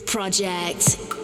Project.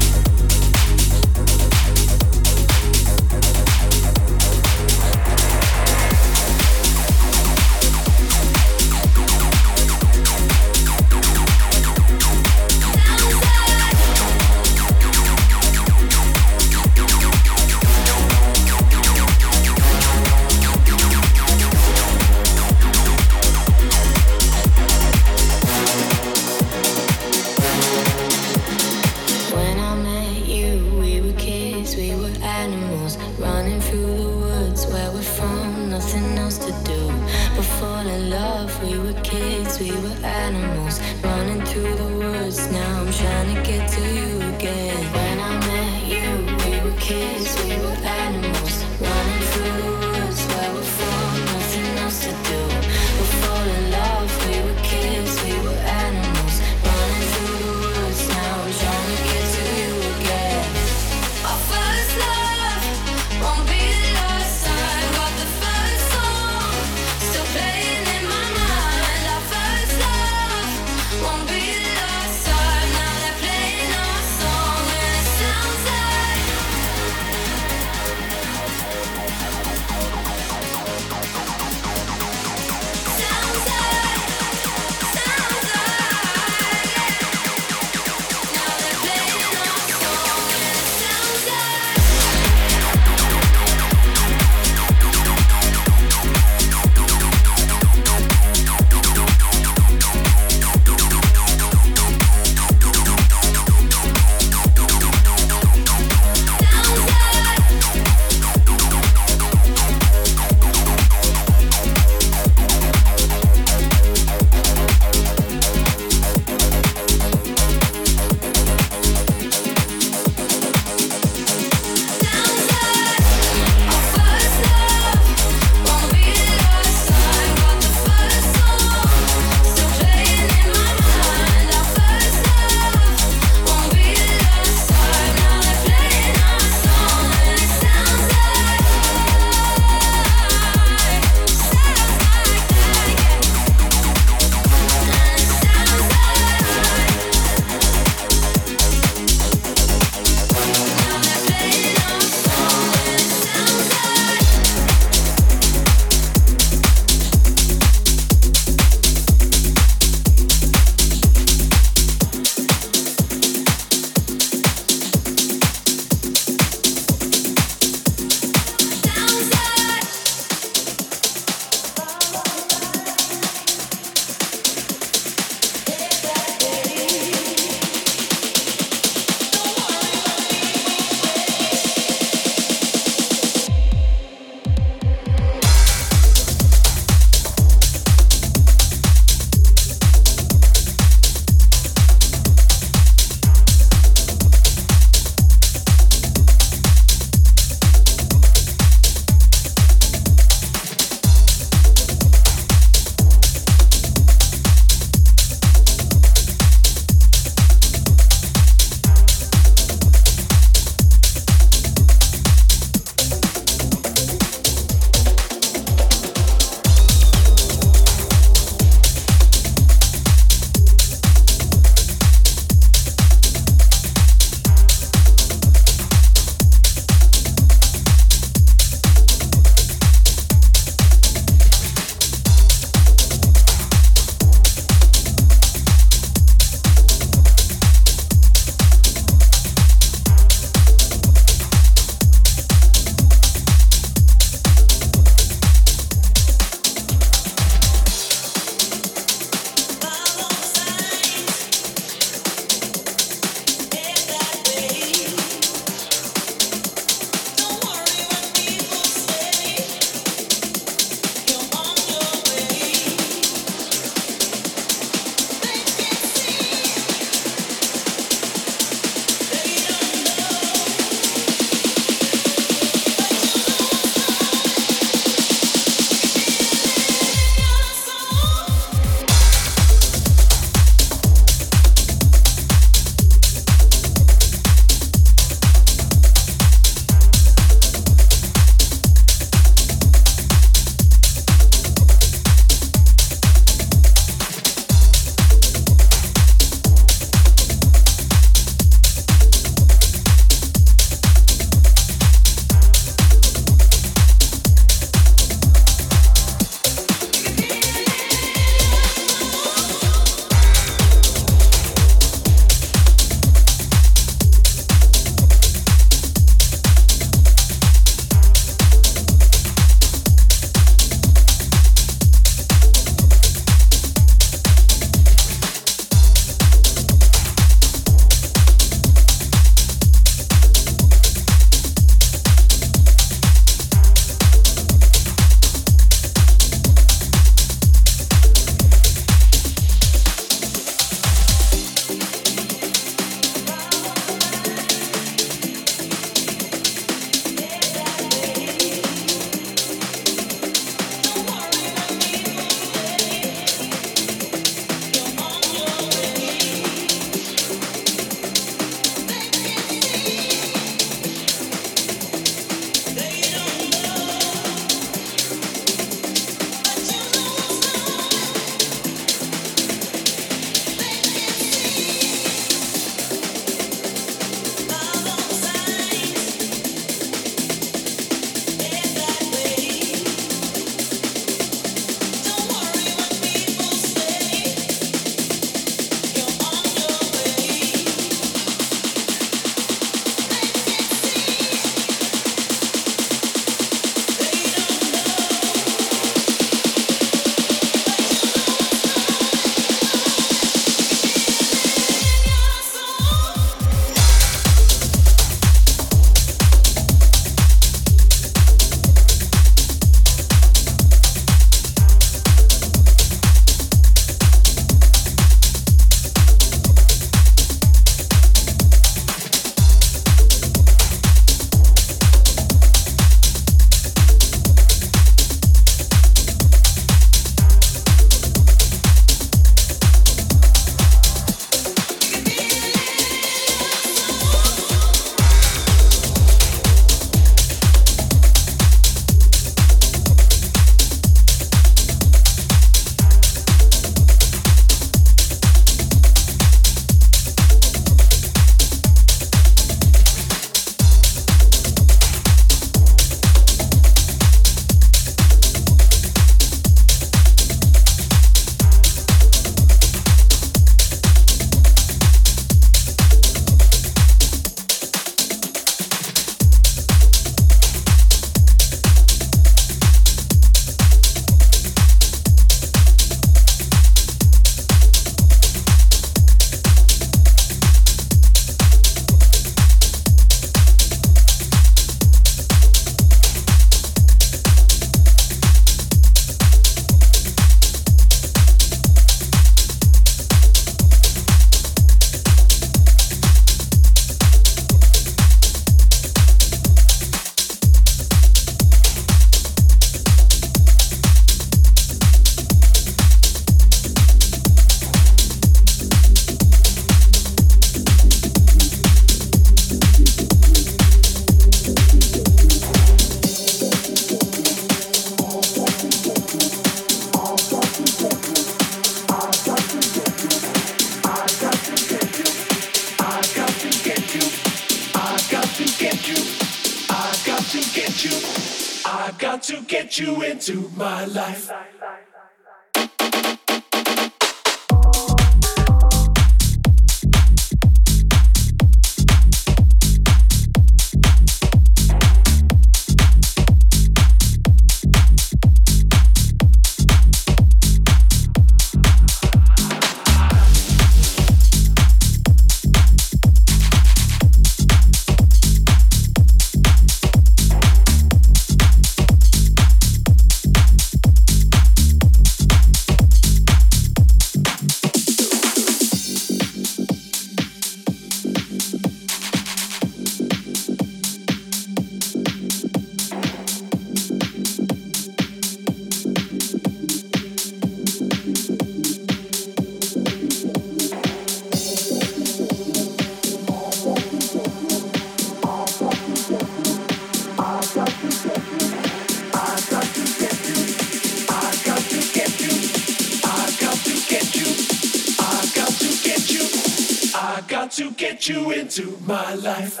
you into my life.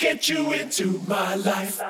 get you into my life.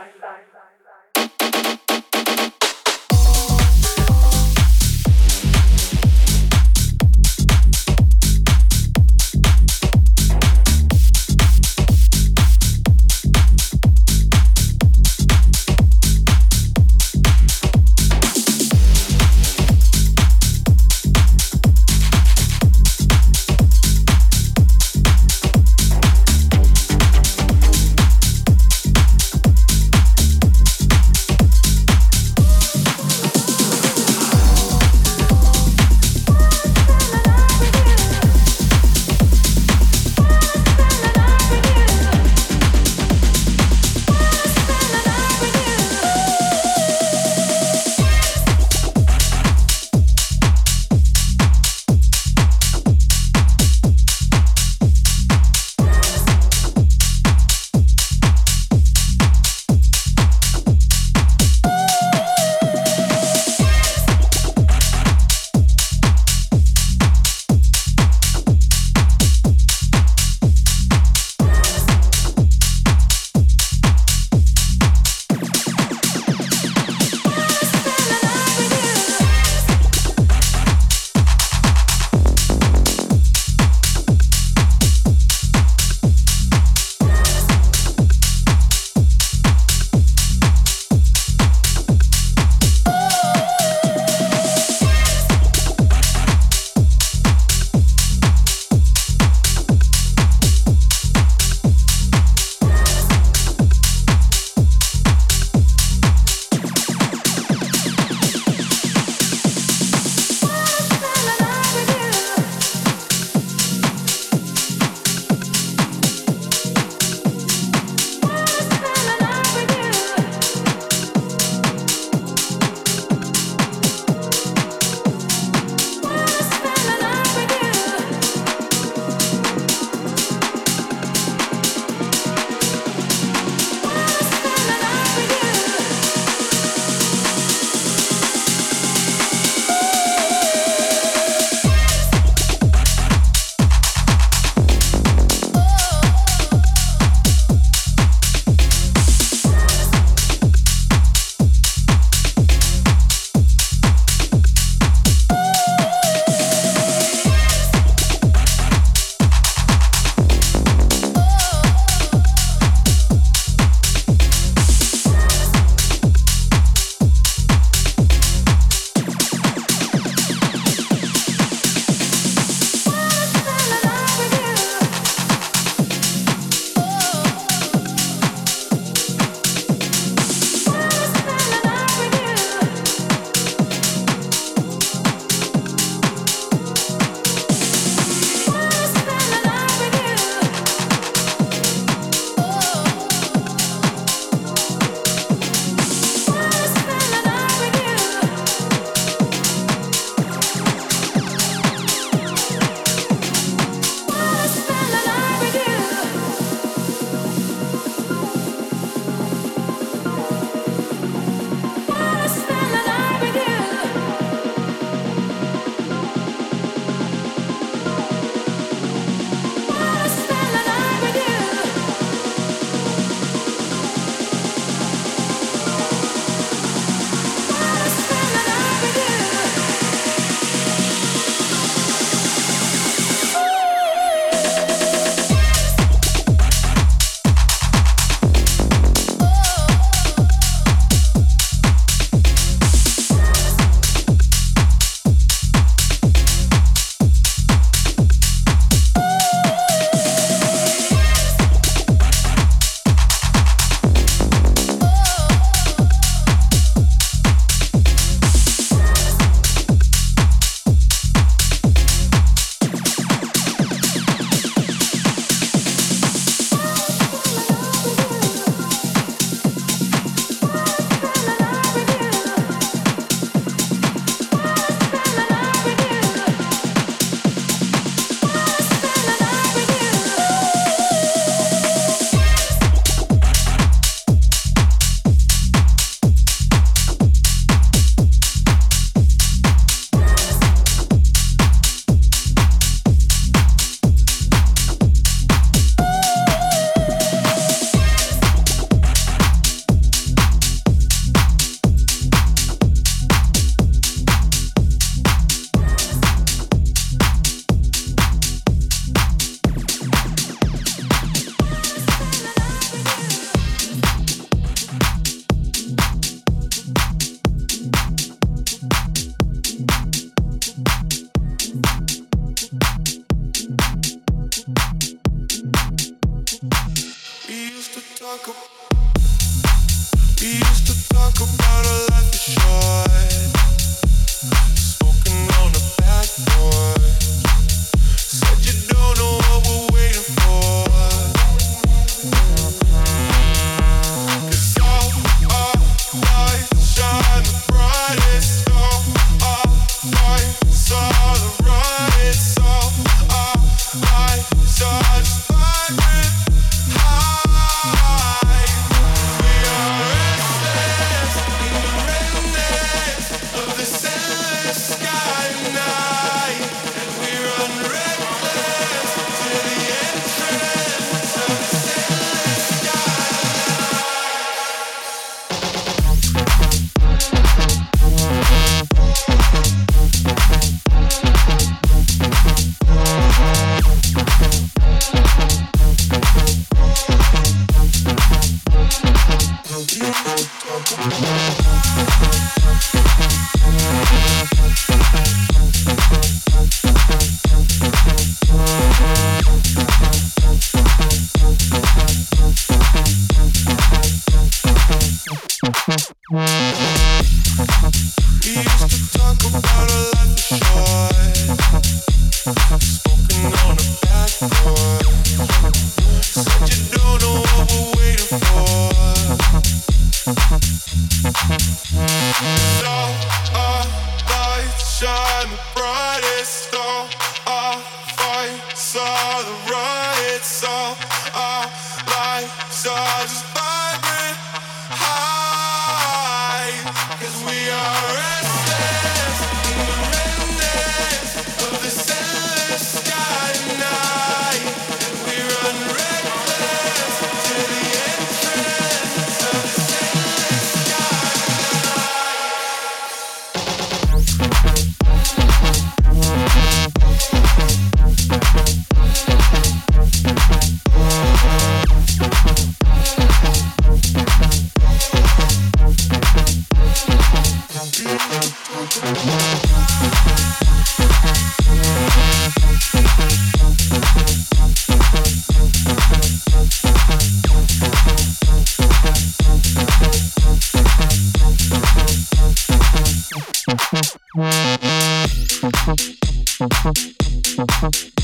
Uh-huh. Uh-huh.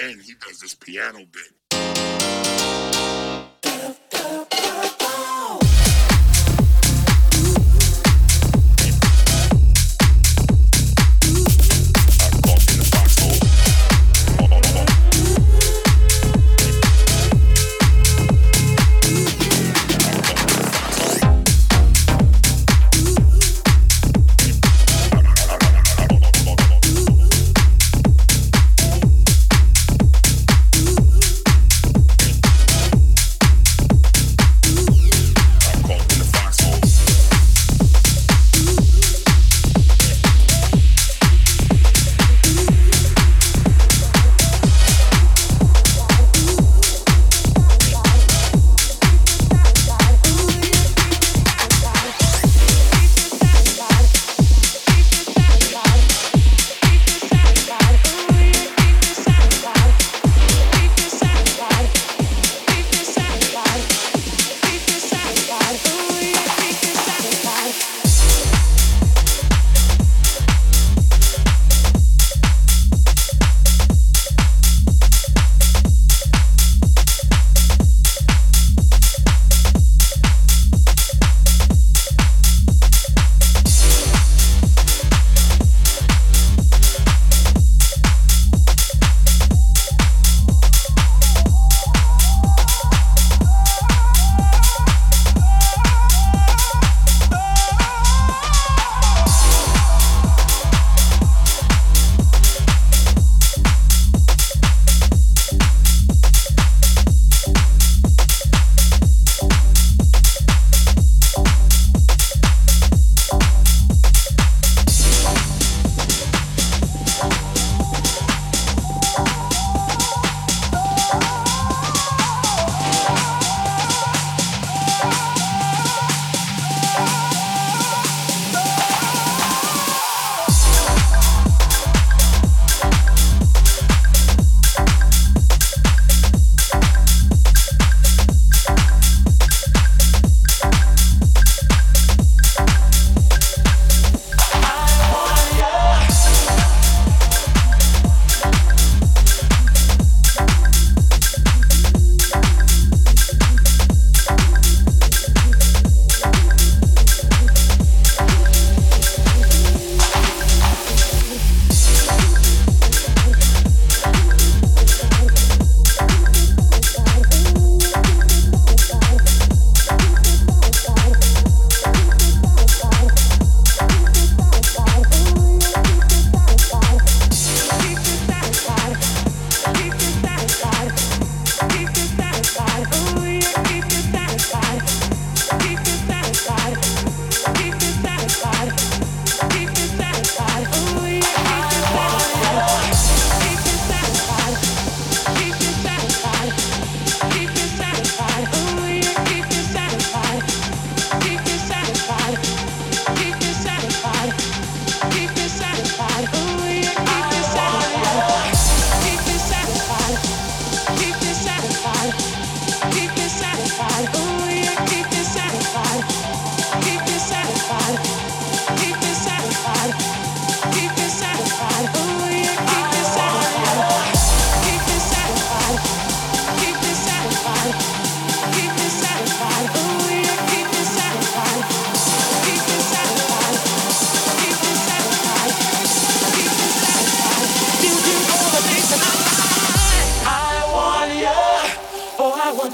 End, he does this piano bit.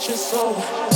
your soul.